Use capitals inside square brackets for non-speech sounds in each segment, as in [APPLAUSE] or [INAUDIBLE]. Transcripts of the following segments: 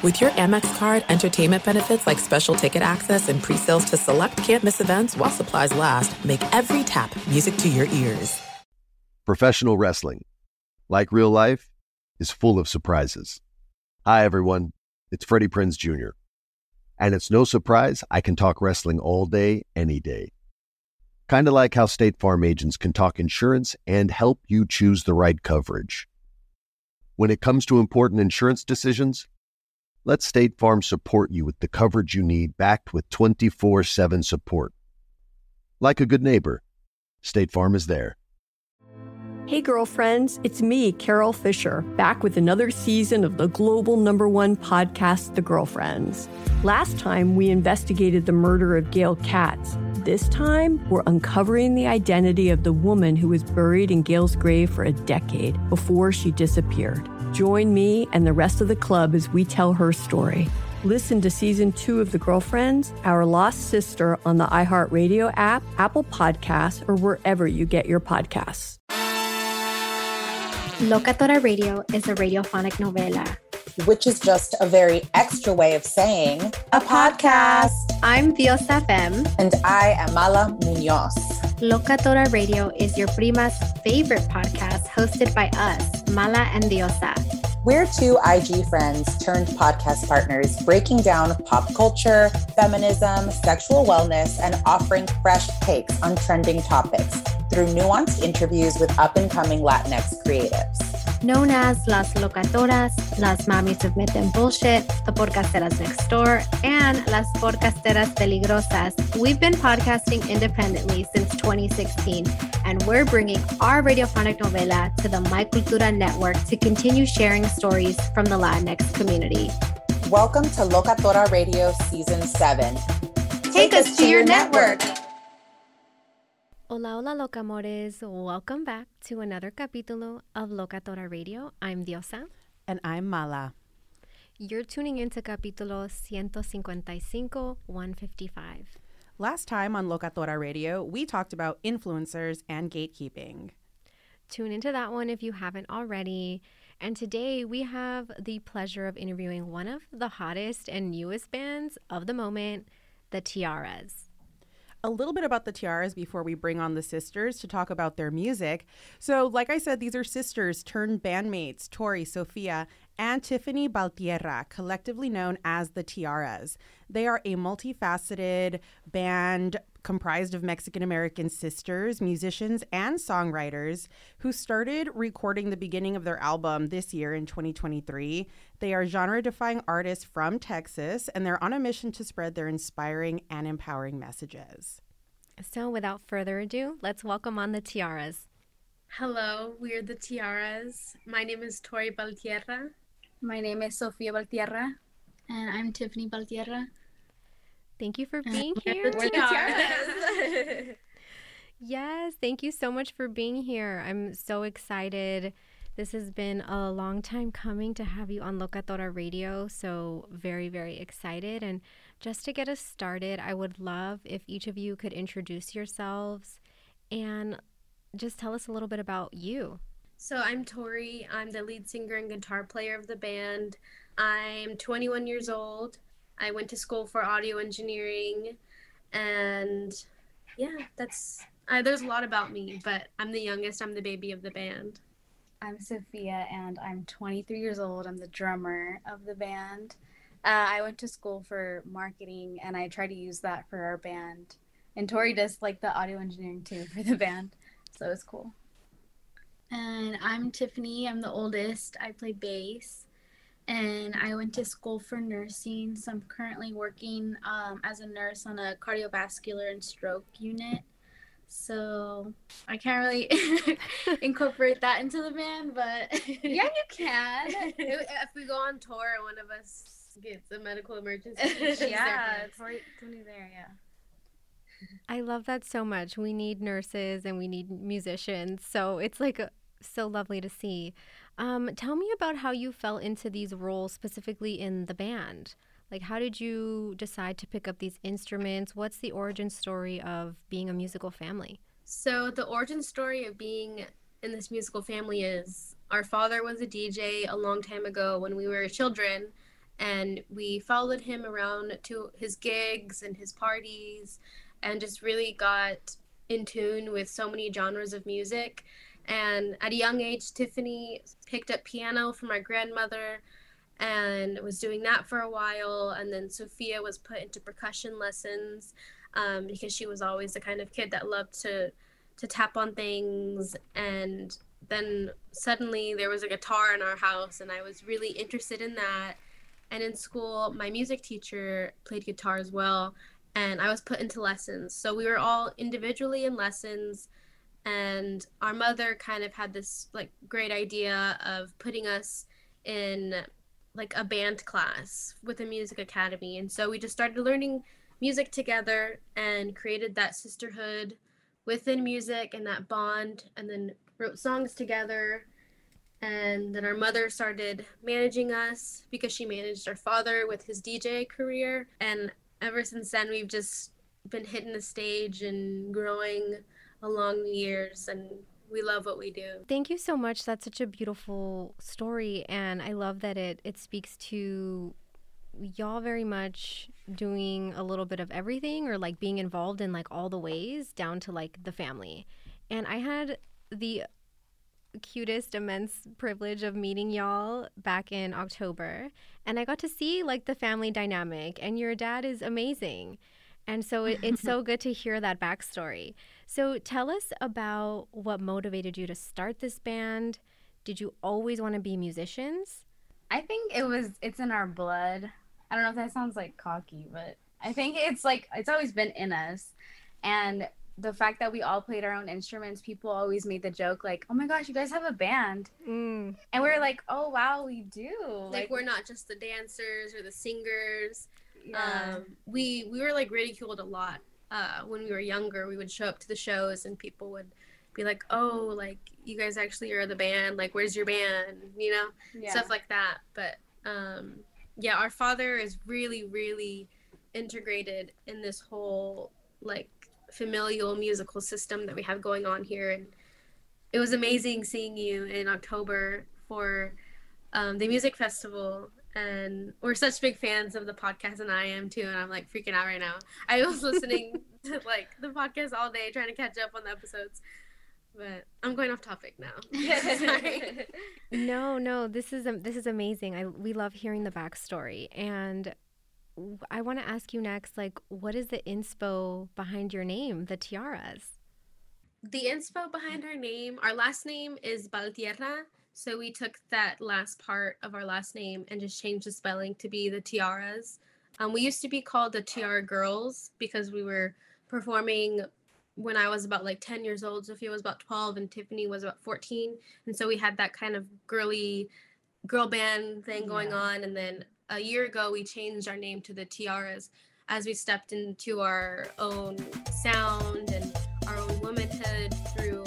With your Amex card, entertainment benefits like special ticket access and pre-sales to select campus events while supplies last, make every tap music to your ears. Professional wrestling, like real life, is full of surprises. Hi, everyone. It's Freddie Prinze Jr. And it's no surprise I can talk wrestling all day, any day. Kind of like how State Farm agents can talk insurance and help you choose the right coverage. When it comes to important insurance decisions, let State Farm support you with the coverage you need, backed with 24 7 support. Like a good neighbor, State Farm is there. Hey, girlfriends, it's me, Carole Fisher, back with another season of the global number one podcast, The Girlfriends. Last time, we investigated the murder of Gail Katz. This time, we're uncovering the identity of the woman who was buried in Gail's grave for a decade before she disappeared. Join me and the rest of the club as we tell her story. Listen to season two of The Girlfriends, Our Lost Sister on the iHeartRadio app, Apple Podcasts, or wherever you get your podcasts. Locatora Radio is a radiophonic novela. Which is just a very extra way of saying a podcast. I'm Diosa Fem. And I am Mala Munoz. Locatora Radio is your prima's favorite podcast hosted by us, Mala and Diosa. We're two IG friends turned podcast partners breaking down pop culture, feminism, sexual wellness, and offering fresh takes on trending topics through nuanced interviews with up and coming Latinx creatives. Known as Las Locatoras, Las Mamis of Myth and Bullshit, The Podcasteras Next Door, and Las Podcasteras Peligrosas, we've been podcasting independently since 2016, and we're bringing our radiophonic novela to the My Cultura network to continue sharing stories from the Latinx community. Welcome to Locatora Radio Season 7. Take, Take us, us to your network. network. Hola, hola, locamores. Welcome back to another capítulo of Locatora Radio. I'm Diosa. And I'm Mala. You're tuning into capítulo 155, 155. Last time on Locatora Radio, we talked about influencers and gatekeeping. Tune into that one if you haven't already. And today we have the pleasure of interviewing one of the hottest and newest bands of the moment, the Tiarras a little bit about the Tiarras before we bring on the sisters to talk about their music. So, like I said, these are sisters turned bandmates, Tori, Sophia, and Tiffany Baltierra, collectively known as the Tiarras. They are a multifaceted band comprised of Mexican American sisters, musicians, and songwriters who started recording the beginning of their album this year in 2023. They are genre defying artists from Texas, and they're on a mission to spread their inspiring and empowering messages. So, without further ado, let's welcome on the Tiarras. Hello, we're the Tiarras. My name is Tori Baltierra. My name is Sophia Baltierra. And I'm Tiffany Baltierra. Thank you for being here. We're the [LAUGHS] yes, thank you so much for being here. I'm so excited. This has been a long time coming to have you on Locatora Radio, so very, very excited. And just to get us started, I would love if each of you could introduce yourselves and just tell us a little bit about you. So, I'm Tori. I'm the lead singer and guitar player of the band. I'm 21 years old. I went to school for audio engineering, and yeah, that's uh, there's a lot about me. But I'm the youngest. I'm the baby of the band. I'm Sophia, and I'm 23 years old. I'm the drummer of the band. Uh, I went to school for marketing, and I try to use that for our band. And Tori does like the audio engineering too for the band, so it's cool. And I'm Tiffany. I'm the oldest. I play bass and I went to school for nursing. So I'm currently working um, as a nurse on a cardiovascular and stroke unit. So I can't really [LAUGHS] incorporate that into the band, but yeah, you [LAUGHS] can. [LAUGHS] if we go on tour and one of us gets a medical emergency, yeah, Tori, Tony there, yeah. I love that so much. We need nurses and we need musicians. So it's like so lovely to see. Um, tell me about how you fell into these roles specifically in the band. Like, how did you decide to pick up these instruments? What's the origin story of being a musical family? So, the origin story of being in this musical family is our father was a DJ a long time ago when we were children, and we followed him around to his gigs and his parties and just really got in tune with so many genres of music and at a young age tiffany picked up piano from my grandmother and was doing that for a while. And then sophia was put into percussion lessons um, because she was always the kind of kid that loved to to tap on things. And then suddenly there was a guitar in our house and i was really interested in that. And in school, my music teacher played guitar as well, and I was put into lessons. So we were all individually in lessons, and our mother kind of had this like great idea of putting us in like a band class with a music academy. And so we just started learning music together and created that sisterhood within music and that bond and then wrote songs together and then our mother started managing us because she managed our father with his DJ career. And ever since then, we've just been hitting the stage and growing along the years. And we love what we do. Thank you so much. That's such a beautiful story. And I love that it, it speaks to y'all very much doing a little bit of everything or like being involved in like all the ways down to like the family. And I had the cutest, immense privilege of meeting y'all back in October. And I got to see like the family dynamic, and your dad is amazing. And so it, it's so [LAUGHS] good to hear that backstory. So tell us about what motivated you to start this band. Did you always want to be musicians? I think it was, it's in our blood. I don't know if that sounds like cocky, but I think it's like, it's always been in us. And the fact that we all played our own instruments, people always made the joke like, "Oh my gosh, you guys have a band," mm. and we are like, "Oh wow, we do." Like, like, we're not just the dancers or the singers. Yeah. Um, we we were like ridiculed a lot uh, when we were younger. We would show up to the shows and people would be like, "Oh, like you guys actually are the band. Like, where's your band?" You know, yeah. stuff like that. But um, yeah, our father is really, really integrated in this whole like familial musical system that we have going on here. And it was amazing seeing you in October for um, the music festival. And we're such big fans of the podcast, and I am too. And I'm like freaking out right now. I was listening [LAUGHS] to like the podcast all day, trying to catch up on the episodes. But I'm going off topic now. [LAUGHS] [LAUGHS] no, no, this is this is amazing. I we love hearing the backstory, and I want to ask you next, like, what is the inspo behind your name, the tiarras? The inspo behind our name, our last name is Baltierra. So we took that last part of our last name and just changed the spelling to be the tiarras. Um, we used to be called the Tiara Girls because we were performing when I was about like 10 years old. Sophia was about 12 and Tiffany was about 14. And so we had that kind of girly girl band thing going yeah. on. And then a year ago, we changed our name to the Tiarras as we stepped into our own sound and our own womanhood through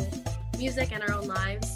music and our own lives.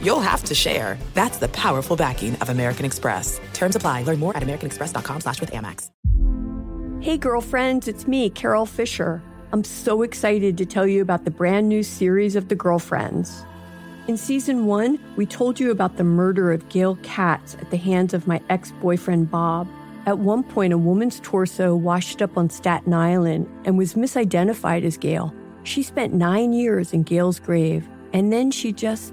you'll have to share. That's the powerful backing of American Express. Terms apply. Learn more at americanexpress.com slash with Amex. Hey, girlfriends, it's me, Carole Fisher. I'm so excited to tell you about the brand new series of The Girlfriends. In season one, we told you about the murder of Gail Katz at the hands of my ex boyfriend Bob. At one point, a woman's torso washed up on Staten Island and was misidentified as Gail. She spent nine years in Gail's grave, and then she just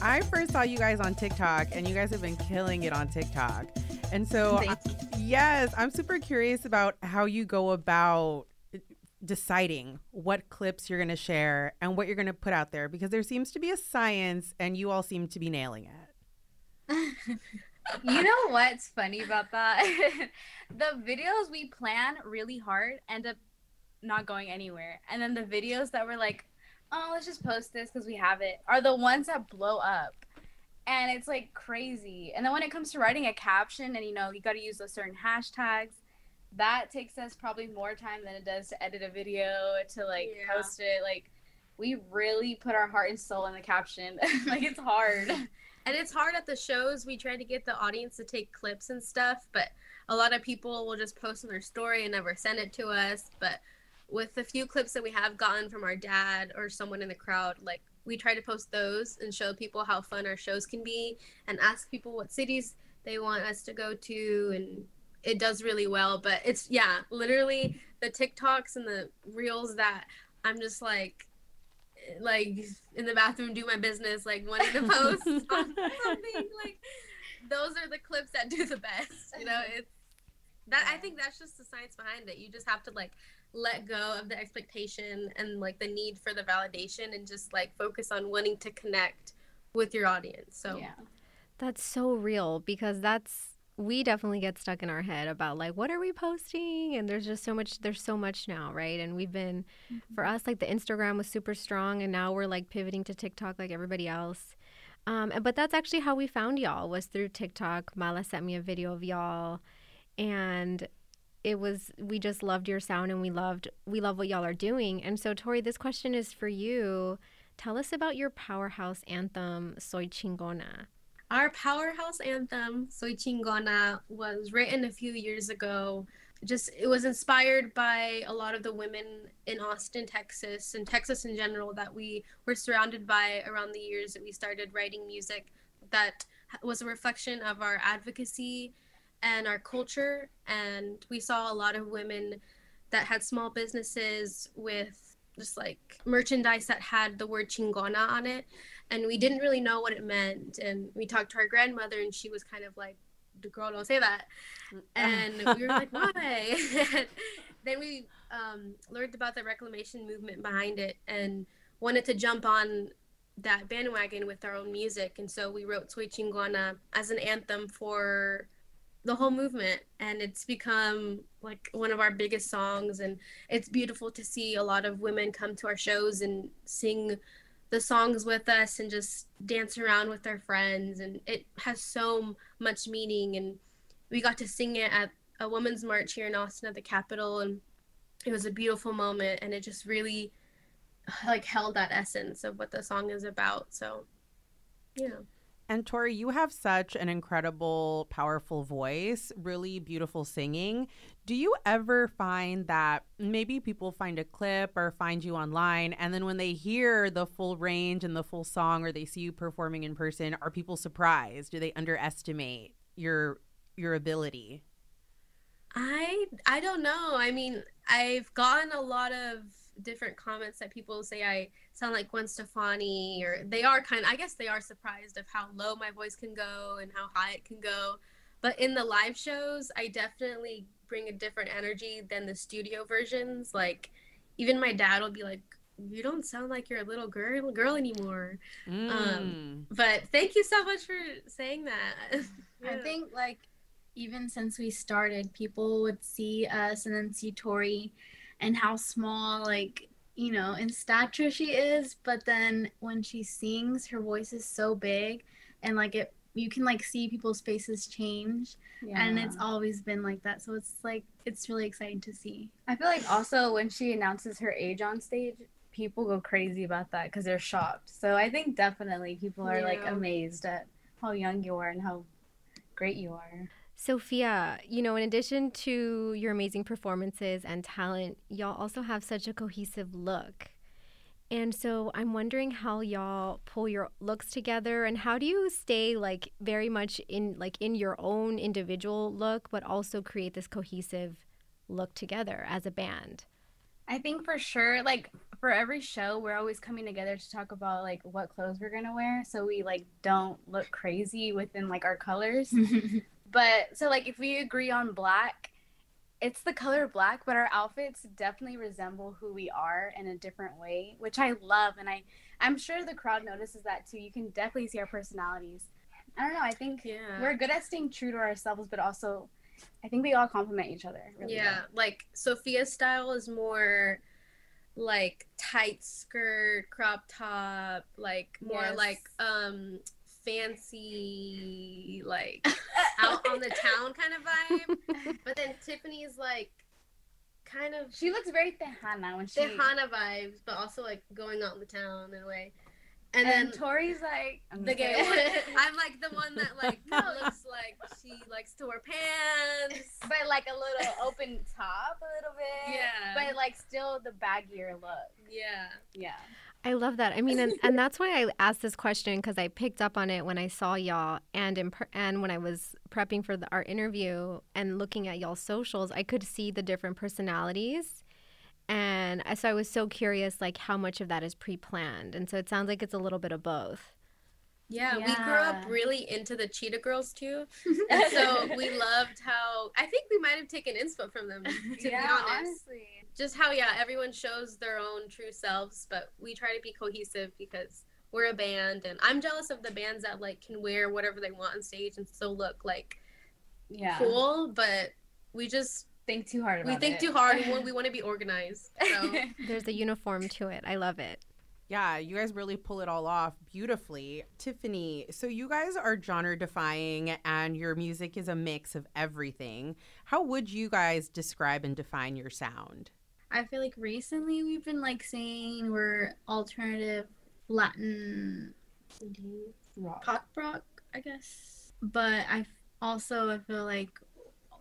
I first saw you guys on TikTok, and you guys have been killing it on TikTok. And so, I, yes, I'm super curious about how you go about uh, deciding what clips you're going to share and what you're going to put out there because there seems to be a science, and you all seem to be nailing it. you know what's funny about that? [LAUGHS] the videos we plan really hard end up not going anywhere. And then the videos that were like, oh, let's just post this because we have it, are the ones that blow up. And it's like crazy. And then when it comes to writing a caption and you know, you got to use those certain hashtags, that takes us probably more time than it does to edit a video, to like yeah. post it. Like, we really put our heart and soul in the caption. [LAUGHS] like, it's hard. [LAUGHS] And it's hard at the shows. We try to get the audience to take clips and stuff, but a lot of people will just post on their story and never send it to us. But with the few clips that we have gotten from our dad or someone in the crowd, like we try to post those and show people how fun our shows can be and ask people what cities they want us to go to and it does really well. But it's yeah literally the tiktoks and the reels that i'm just like like in the bathroom do my business like wanting to [LAUGHS] post on something like those are the clips that do the best you know? It's that i think that's just the science behind it. You just have to like let go of the expectation and like the need for the validation and just like focus on wanting to connect with your audience. So yeah. That's so real because that's we definitely get stuck in our head about like what are we posting and there's just so much there's so much now right and we've been mm-hmm. for us like the instagram was super strong and now we're like pivoting to tiktok like everybody else um, but that's actually how we found y'all was through tiktok mala sent me a video of y'all and it was we just loved your sound and we loved we love what y'all are doing. And so Tori, this question is for you. Tell us about your powerhouse anthem Soy Chingona. Our powerhouse anthem Soy Chingona was written a few years ago. Just it was inspired by a lot of the women in Austin, Texas, and Texas in general that we were surrounded by around the years that we started writing music that was a reflection of our advocacy and our culture. And we saw a lot of women that had small businesses with just like merchandise that had the word chingona on it. And we didn't really know what it meant. And we talked to our grandmother, and she was kind of like, the girl don't say that. And we were like, [LAUGHS] why? [LAUGHS] then we um, learned about the reclamation movement behind it and wanted to jump on that bandwagon with our own music. And so we wrote Soy Chingona as an anthem for the whole movement and it's become like one of our biggest songs and it's beautiful to see a lot of women come to our shows and sing the songs with us and just dance around with their friends and it has so much meaning and we got to sing it at a women's march here in Austin at the Capitol and it was a beautiful moment and it just really like held that essence of what the song is about so yeah and Tori, you have such an incredible, powerful voice, really beautiful singing. Do you ever find that maybe people find a clip or find you online, and then when they hear the full range and the full song, or they see you performing in person, are people surprised? Do they underestimate your your ability? I I don't know. I mean, I've gotten a lot of different comments that people say I sound like Gwen Stefani, or they are kind. Of, I guess they are surprised of how low my voice can go and how high it can go. But in the live shows, I definitely bring a different energy than the studio versions. Like, even my dad will be like, "You don't sound like you're a little girl girl anymore." Mm. Um, but thank you so much for saying that. [LAUGHS] I think like even since we started, people would see us and then see Tori and how small like you know in stature she is but then when she sings her voice is so big and like it you can like see people's faces change. And it's always been like that. So it's like it's really exciting to see. I feel like also when she announces her age on stage, people go crazy about that because they're shocked. So I think definitely people are like amazed at how young you are and how great you are. Sophia, you know, in addition to your amazing performances and talent, y'all also have such a cohesive look. And so I'm wondering how y'all pull your looks together and how do you stay like very much in like in your own individual look but also create this cohesive look together as a band? I think for sure, like for every show, we're always coming together to talk about like what clothes we're gonna wear, so we like don't look crazy within like our colors. [LAUGHS] but so like if we agree on black, it's the color black, but our outfits definitely resemble who we are in a different way, which I love, and I I'm sure the crowd notices that too. You can definitely see our personalities. I don't know. I think we're good at staying true to ourselves, but also I think we all complement each other. Really yeah, well. like Sophia's style is more like tight skirt, crop top, like more Yes. like um fancy like [LAUGHS] out on the town kind of vibe. [LAUGHS] but then Tiffany's like kind of She looks very Tejana when she Tejana vibes, but also like going out in the town in a way. And, And then Tori's like the gay one. [LAUGHS] I'm like the one that like looks like she likes to wear pants. but like a little open top a little bit. Yeah. But like still the baggier look. Yeah. Yeah. I love that. I mean, and, and [LAUGHS] that's why I asked this question because I picked up on it when I saw y'all, and in and when I was prepping for the, our interview and looking at y'all's socials, I could see the different personalities, and uh, so I was so curious, like how much of that is pre-planned, and so it sounds like it's a little bit of both. Yeah, we grew up really into the Cheetah Girls too, [LAUGHS] and so we loved how I think we might have taken inspo from them. To Yeah, be honest, honestly. just how yeah, everyone shows their own true selves, but we try to be cohesive because we're a band, and I'm jealous of the bands that like can wear whatever they want on stage and still look like Yeah. cool, but we just think too hard. We think it. too hard. We want, [LAUGHS] we want to be organized. So. [LAUGHS] There's a uniform to it. I love it. Yeah, you guys really pull it all off beautifully. Tiffany, so you guys are genre defying and your music is a mix of everything. How would you guys describe and define your sound? I feel like recently we've been like saying we're alternative Latin rock. pop rock, I guess. But I also I feel like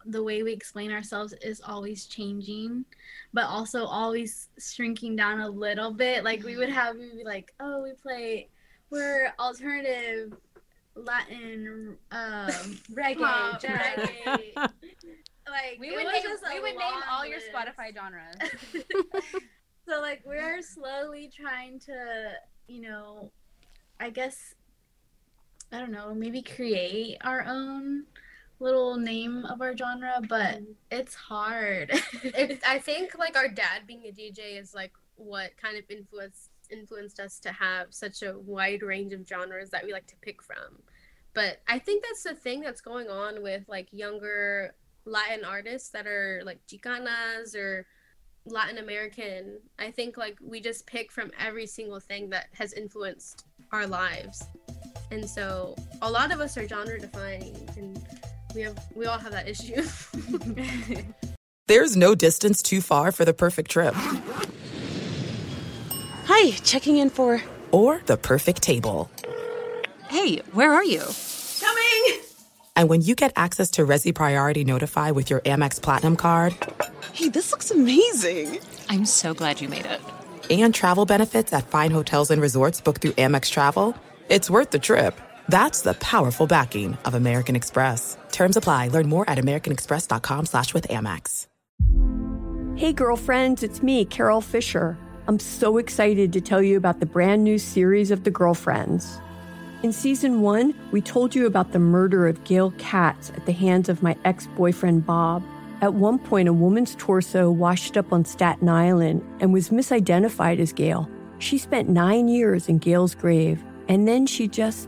the way we explain ourselves is always changing, but also always shrinking down a little bit. Like we would have we would be like, oh, we play, we're alternative Latin um, [LAUGHS] reggae, Pop, reggae. like We would name we would name all your. Spotify genres. [LAUGHS] So like we're slowly trying to, you know, I guess I don't know, maybe create our own little name of our genre, but it's hard. it, [LAUGHS] I think like our dad being a DJ is like what kind of influenced influenced us to have such a wide range of genres that we like to pick from. But I think that's the thing that's going on with like younger Latin artists that are like Chicanas or Latin American. I think like we just pick from every single thing that has influenced our lives. And so a lot of us are genre defining and we have we all have that issue. [LAUGHS] There's no distance too far for the perfect trip. Hi, checking in for. Or the perfect table. Hey, where are you? Coming! And when you get access to Resy Priority Notify with your Amex Platinum card Hey, this looks amazing. I'm so glad you made it. and travel benefits at fine hotels and resorts booked through Amex Travel, it's worth the trip. That's the powerful backing of American Express. Terms apply. Learn more at americanexpress.com slash with Amex. Hey, girlfriends, it's me, Carole Fisher. I'm so excited to tell you about the brand new series of The Girlfriends. In season one, we told you about the murder of Gail Katz at the hands of my ex boyfriend Bob. At one point, a woman's torso washed up on Staten Island and was misidentified as Gail. She spent nine years in Gail's grave, and then she just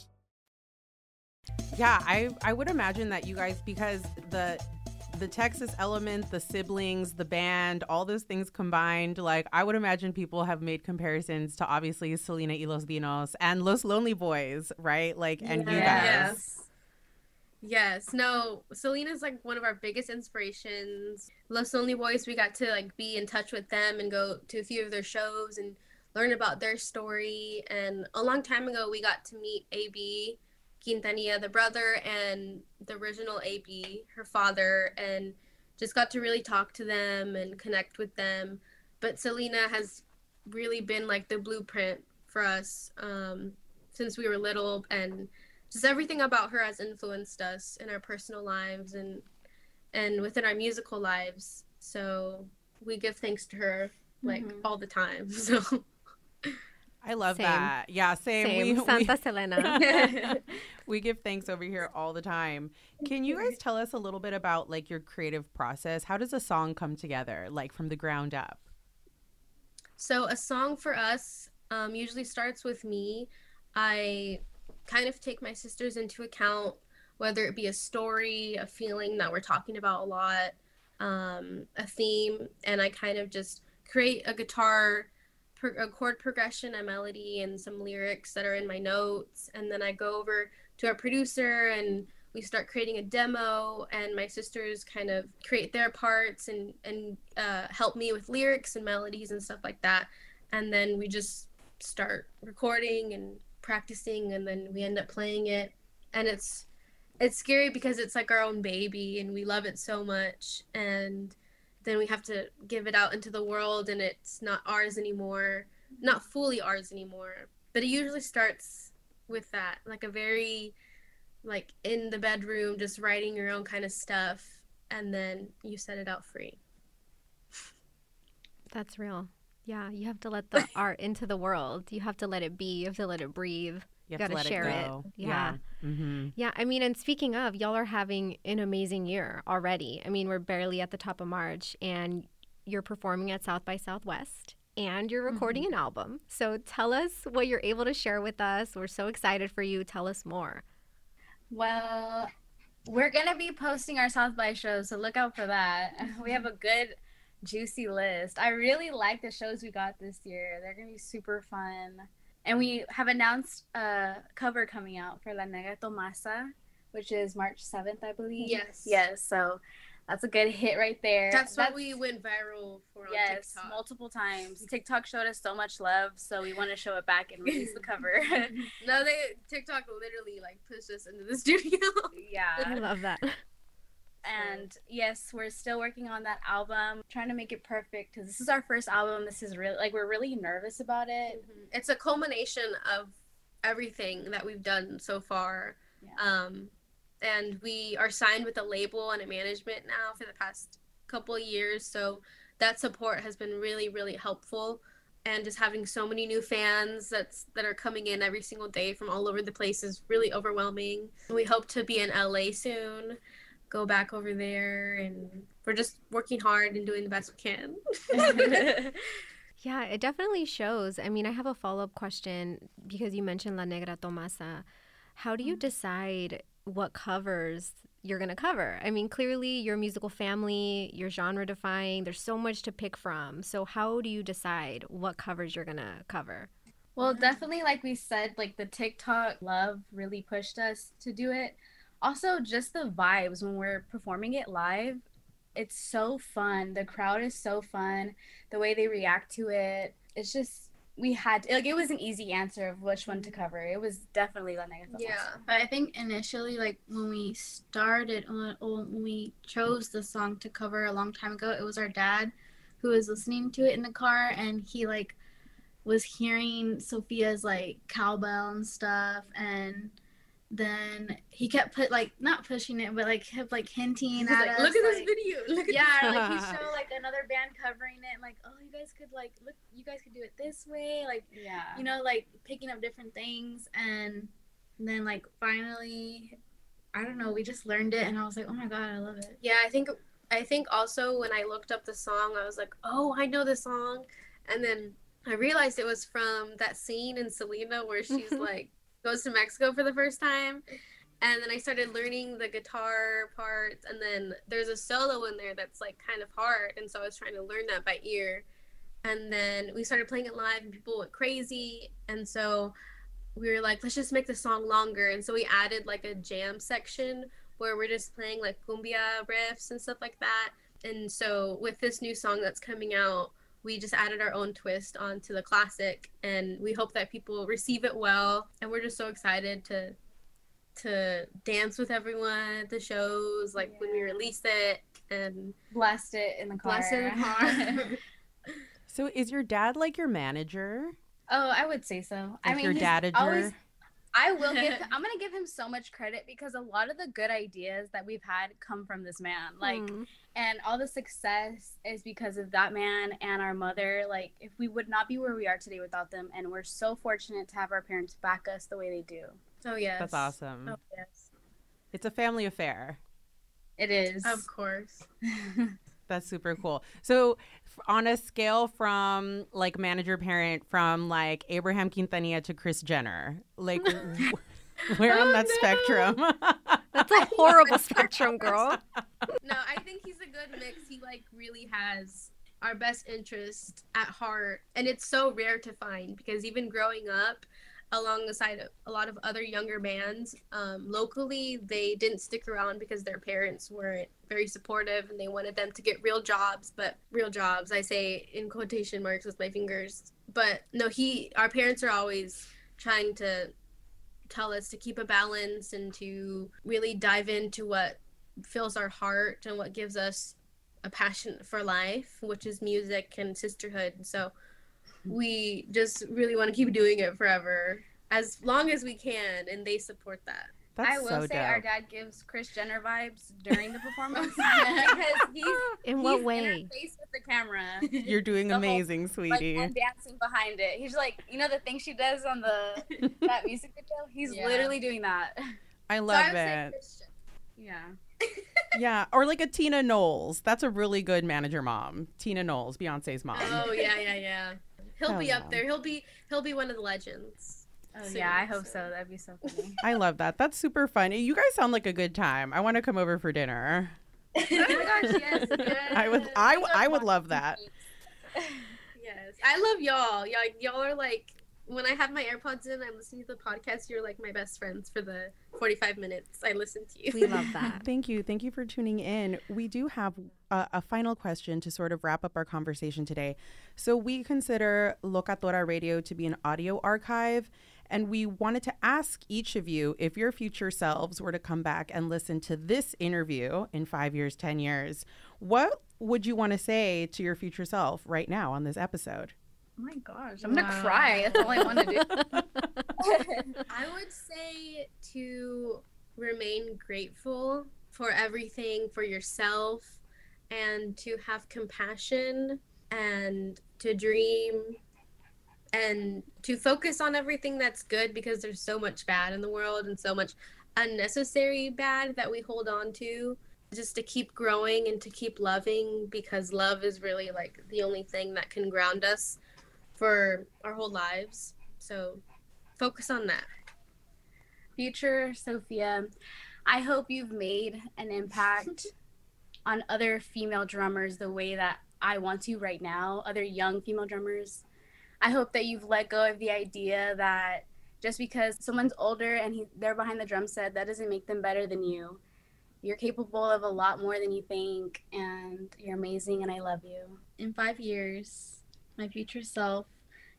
Yeah, I I would imagine that you guys because the the Texas element, the siblings, the band, all those things combined, like I would imagine people have made comparisons to obviously Selena y Los Dinos and Los Lonely Boys, right? Like and you guys. Yes. Yes, no, Selena's like one of our biggest inspirations. Los Lonely Boys, we got to like be in touch with them and go to a few of their shows and learn about their story. And a long time ago, we got to meet AB Quintanilla, the brother, and the original AB, her father, and just got to really talk to them and connect with them. But Selena has really been like the blueprint for us um, since we were little, and just everything about her has influenced us in our personal lives and and within our musical lives. So we give thanks to her like mm-hmm. all the time. [LAUGHS] So. I love same. that. Yeah, same. same. We, Santa we, [LAUGHS] Selena. [LAUGHS] we give thanks over here all the time. Can you guys tell us a little bit about like your creative process? How does a song come together, like from the ground up? So a song for us um, usually starts with me. I kind of take my sisters into account, whether it be a story, a feeling that we're talking about a lot, um, a theme, and I kind of just create a guitar pro- a chord progression, a melody, and some lyrics that are in my notes. And then I go over to our producer and we start creating a demo and my sisters kind of create their parts and and uh, help me with lyrics and melodies and stuff like that. And then we just start recording and practicing and then we end up playing it. And it's it's scary because it's like our own baby and we love it so much. And then we have to give it out into the world and it's not ours anymore not fully ours anymore. But it usually starts with that like a very like in the bedroom just writing your own kind of stuff and then you set it out free. That's real. Yeah you have to let the [LAUGHS] art into the world. You have to let it be. You have to let it breathe. You, got to share it, it. Yeah. Yeah. Mm-hmm. yeah. I mean, and speaking of, y'all are having an amazing year already. I mean, we're barely at the top of March and you're performing at South by Southwest and you're recording mm-hmm. an album. So tell us what you're able to share with us. We're so excited for you. Tell us more. Well, we're going to be posting our South by shows, so look out for that. [LAUGHS] We have a good juicy list. I really like the shows we got this year. They're gonna be super fun. And we have announced a cover coming out for La Negra Tomasa, which is March 7th, I believe. Yes. Yes. So that's a good hit right there. That's, that's what we went viral for on yes, TikTok. multiple times. TikTok showed us so much love, so we want to show it back and release the cover. [LAUGHS] no, they TikTok literally like pushed us into the studio. [LAUGHS] yeah. I love that. And yes, we're still working on that album, trying to make it perfect because this is our first album. This is really like we're really nervous about it. Mm-hmm. It's a culmination of everything that we've done so far. Yeah. Um, and we are signed with a label and a management now for the past couple of years. So that support has been really, really helpful. And just having so many new fans that's that are coming in every single day from all over the place is really overwhelming. We hope to be in LA soon go back over there and we're just working hard and doing the best we can. [LAUGHS] yeah, it definitely shows. I mean, I have a follow up question because you mentioned La Negra Tomasa. How do you mm-hmm. decide what covers you're going to cover? I mean, clearly you're a musical family, you're genre defying, there's so much to pick from. So, how do you decide what covers you're going to cover? Well, definitely, like we said, like the TikTok love really pushed us to do it also just the vibes when we're performing it live it's so fun. The crowd is so fun. The way they react to it it's just we had to, like it was an easy answer of which one to cover. It was definitely la negra yeah but i think initially like when we started when we chose the song to cover a long time ago it was our dad who was listening to it in the car and he like was hearing sophia's like cowbell and stuff and then he kept put like not pushing it, but like kept like hinting at like, us. Look at like, this video. Look at yeah, like he [LAUGHS] showed like another band covering it, and like oh you guys could like look, you guys could do it this way, like yeah, you know like picking up different things, and then like finally, I don't know, we just learned it, and I was like oh my god, I love it. Yeah, I think I think also when I looked up the song, I was like oh I know the song, and then I realized it was from that scene in Selena where she's [LAUGHS] like goes to Mexico for the first time. And then I started learning the guitar parts, and then there's a solo in there that's like kind of hard, and so I was trying to learn that by ear. And then we started playing it live, and people went crazy, and so we were like, let's just make the song longer. And so we added like a jam section where we're just playing like cumbia riffs and stuff like that. And so with this new song that's coming out, we just added our own twist onto the classic and we hope that people receive it well. And we're just so excited to to dance with everyone at the shows like yeah. when we release it and blast it in the car. blast it in the [LAUGHS] car. So is your dad like your manager? Oh i would say so. Like i mean your dadager? always I will give [LAUGHS] I'm gonna give him so much credit because a lot of the good ideas that we've had come from this man. Like mm. and all the success is because of that man and our mother. Like if we would not be where we are today without them and we're so fortunate to have our parents back us the way they do. Oh yes. That's awesome. Oh yes. It's a family affair. It is. Of course. [LAUGHS] That's super cool. So, on a scale from like manager parent from like Abraham Quintanilla to Kris Jenner, like [LAUGHS] where oh, on that no. spectrum? [LAUGHS] That's a [LAUGHS] horrible spectrum, girl. No, I think he's a good mix. He like really has our best interest at heart, and it's so rare to find because even growing up, alongside a lot of other younger bands. Um, locally they didn't stick around because their parents weren't very supportive and they wanted them to get real jobs but real jobs i say in quotation marks with my fingers. But no he our parents are always trying to tell us to keep a balance and to really dive into what fills our heart and what gives us a passion for life which is music and sisterhood. So we just really want to keep doing it forever as long as we can and they support that That's I will so say dope. our dad gives Kris Jenner vibes during the [LAUGHS] performance [LAUGHS] because he's in what he's way in her face with the camera. You're doing The whole- amazing, Like, sweetie. and dancing behind it. He's like, you know, the thing she does on the [LAUGHS] that music video. He's Yeah. literally doing that. I so love I would it. Christian. Yeah. yeah, or like a Tina Knowles. That's a really good manager mom. Tina Knowles, Beyonce's mom. oh yeah yeah yeah he'll Hell be yeah. up there he'll be he'll be one of the legends Oh soon, yeah, I hope so. That'd be so [LAUGHS] funny. I love that. That's super fun. You guys sound like a good time. I want to come over for dinner. oh my gosh, yes, yes. I would I, I would love that. [LAUGHS] Yes. I love y'all. Y'all y'all are like when I have my AirPods in, I'm listening to the podcast. You're like my best friends for the 45 minutes I listen to you. We love [LAUGHS] that. Thank you. Thank you for tuning in. We do have a, a, final question to sort of wrap up our conversation today. So, we consider Locatora Radio to be an audio archive, and we wanted to ask each of you if your future selves were to come back and listen to this interview in five years, 10 years, what would you want to say to your future self right now on this episode? Oh my gosh, I'm gonna cry. That's all I want to do. [LAUGHS] I would say to remain grateful for everything for yourself and to have compassion and to dream and to focus on everything that's good because there's so much bad in the world and so much unnecessary bad that we hold on to just to keep growing and to keep loving because love is really like the only thing that can ground us for our whole lives. So focus on that. Future Sophia, I hope you've made an impact [LAUGHS] on other female drummers the way that I want to right now, other young female drummers. I hope that you've let go of the idea that just because someone's older and he, they're behind the drum set, that doesn't make them better than you. You're capable of a lot more than you think, and you're amazing, and I love you. In five years, my future self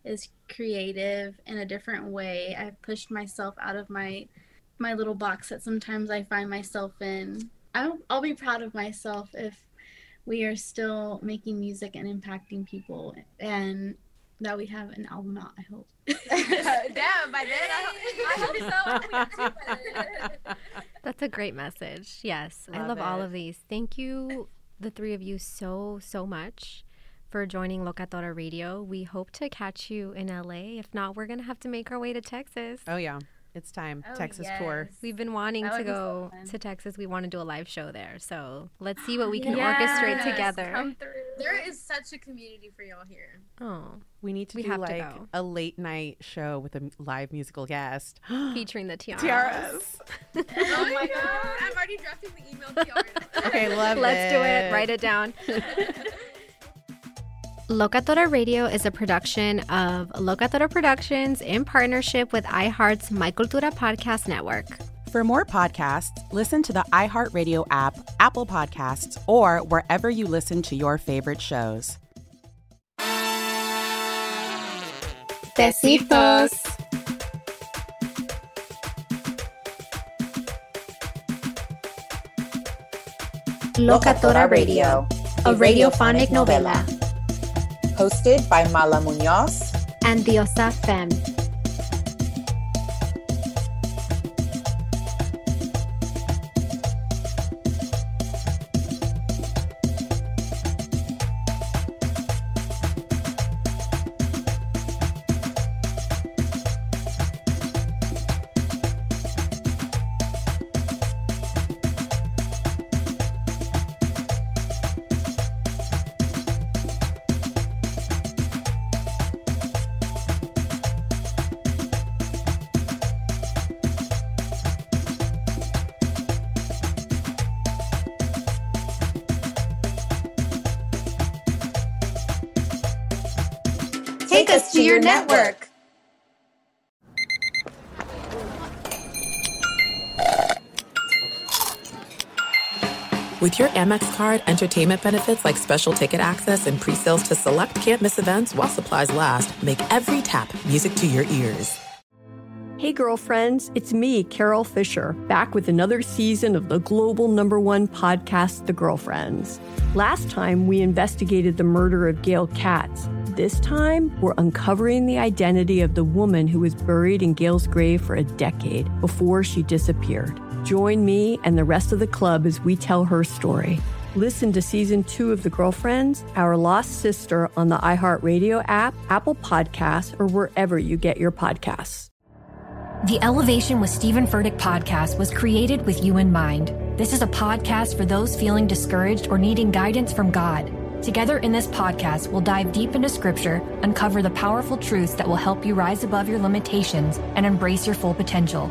is creative in a different way. I've pushed myself out of my my little box that sometimes I find myself in. I'll, I'll be proud of myself if we are still making music and impacting people and that we have an album out, I hope. [LAUGHS] Damn, by then I, hope so. [LAUGHS] That's a great message. Yes, love I love it. all of these. Thank you, the three of you, so, so much for joining Locatora Radio. We hope to catch you in LA. If not, we're going to have to make our way to Texas. Oh, yeah. It's time. Oh, Texas yes. tour. We've been wanting to go so to Texas. We want to do a live show there. So let's see what we [GASPS] can yes. orchestrate together. There is such a community for y'all here. Oh, we need to we do like a late night show with a live musical guest [GASPS] featuring the tiarras. Tiarras. [LAUGHS] oh my god! I'm already drafting the email. Tiarras. okay, [LAUGHS] love Let's it. do it. Write it down. [LAUGHS] Locatora Radio is a production of Locatora Productions in partnership with iHeart's My Cultura Podcast Network. For more podcasts, listen to the iHeartRadio app, Apple Podcasts, or wherever you listen to your favorite shows. Besitos. Locatora Radio, a radiophonic novela hosted by Mala Munoz and the Fem. Take your Amex card, entertainment benefits like special ticket access and pre-sales to select campus events while supplies last make every tap music to your ears. Hey, girlfriends, it's me, Carole Fisher, back with another season of the global number one podcast, The Girlfriends. Last time, we investigated the murder of Gail Katz. This time, we're uncovering the identity of the woman who was buried in Gail's grave for a decade before she disappeared. Join me and the rest of the club as we tell her story. Listen to season two of The Girlfriends, Our Lost Sister on the iHeartRadio app, Apple Podcasts, or wherever you get your podcasts. The Elevation with Stephen Furtick podcast was created with you in mind. This is a podcast for those feeling discouraged or needing guidance from God. Together in this podcast, we'll dive deep into scripture, uncover the powerful truths that will help you rise above your limitations and embrace your full potential.